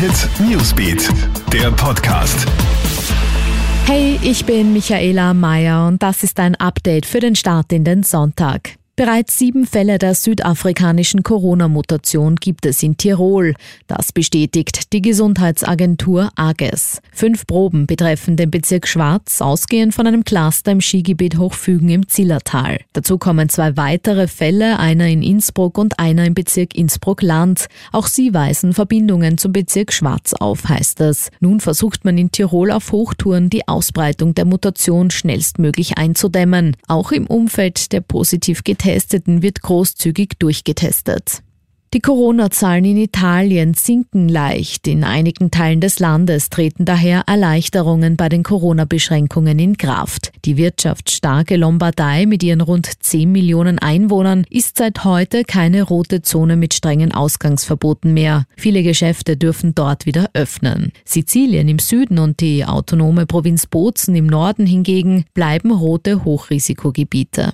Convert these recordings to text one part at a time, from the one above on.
Hit Newsbeat, der Podcast. Hey, ich bin Michaela Mayer und das ist ein Update für den Start in den Sonntag. Bereits sieben Fälle der südafrikanischen Corona-Mutation gibt es in Tirol. Das bestätigt die Gesundheitsagentur AGES. Fünf Proben betreffen den Bezirk Schwarz, ausgehend von einem Cluster im Skigebiet Hochfügen im Zillertal. Dazu kommen zwei weitere Fälle, einer in Innsbruck und einer im Bezirk Innsbruck-Land. Auch sie weisen Verbindungen zum Bezirk Schwarz auf, heißt es. Nun versucht man in Tirol auf Hochtouren die Ausbreitung der Mutation schnellstmöglich einzudämmen. Auch im Umfeld der positiv getesteten Getesteten wird großzügig durchgetestet. Die Corona-Zahlen in Italien sinken leicht. In einigen Teilen des Landes treten daher Erleichterungen bei den Corona-Beschränkungen in Kraft. Die wirtschaftsstarke Lombardei mit ihren rund 10 Millionen Einwohnern ist seit heute keine rote Zone mit strengen Ausgangsverboten mehr. Viele Geschäfte dürfen dort wieder öffnen. Sizilien im Süden und die autonome Provinz Bozen im Norden hingegen bleiben rote Hochrisikogebiete.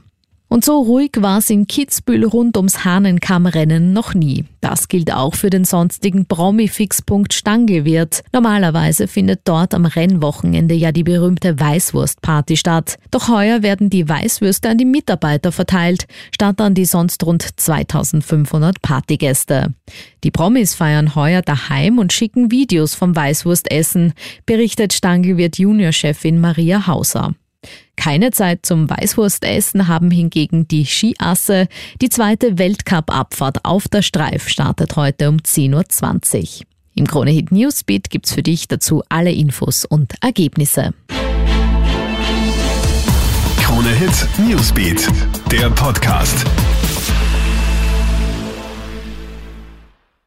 Und so ruhig war es in Kitzbühel rund ums Hahnenkammrennen noch nie. Das gilt auch für den sonstigen Promi-Fixpunkt Stangelwirt. Normalerweise findet dort am Rennwochenende ja die berühmte Weißwurstparty statt. Doch heuer werden die Weißwürste an die Mitarbeiter verteilt, statt an die sonst rund 2500 Partygäste. Die Promis feiern heuer daheim und schicken Videos vom Weißwurstessen, berichtet Stangelwirt Juniorchefin Maria Hauser. Keine Zeit zum Weißwurstessen haben hingegen die Skiasse. Die zweite Weltcup-Abfahrt auf der Streif startet heute um 10.20 Uhr. Im Krone Hit Newsbeat gibt's für dich dazu alle Infos und Ergebnisse. Krone Hit Newsbeat, der Podcast.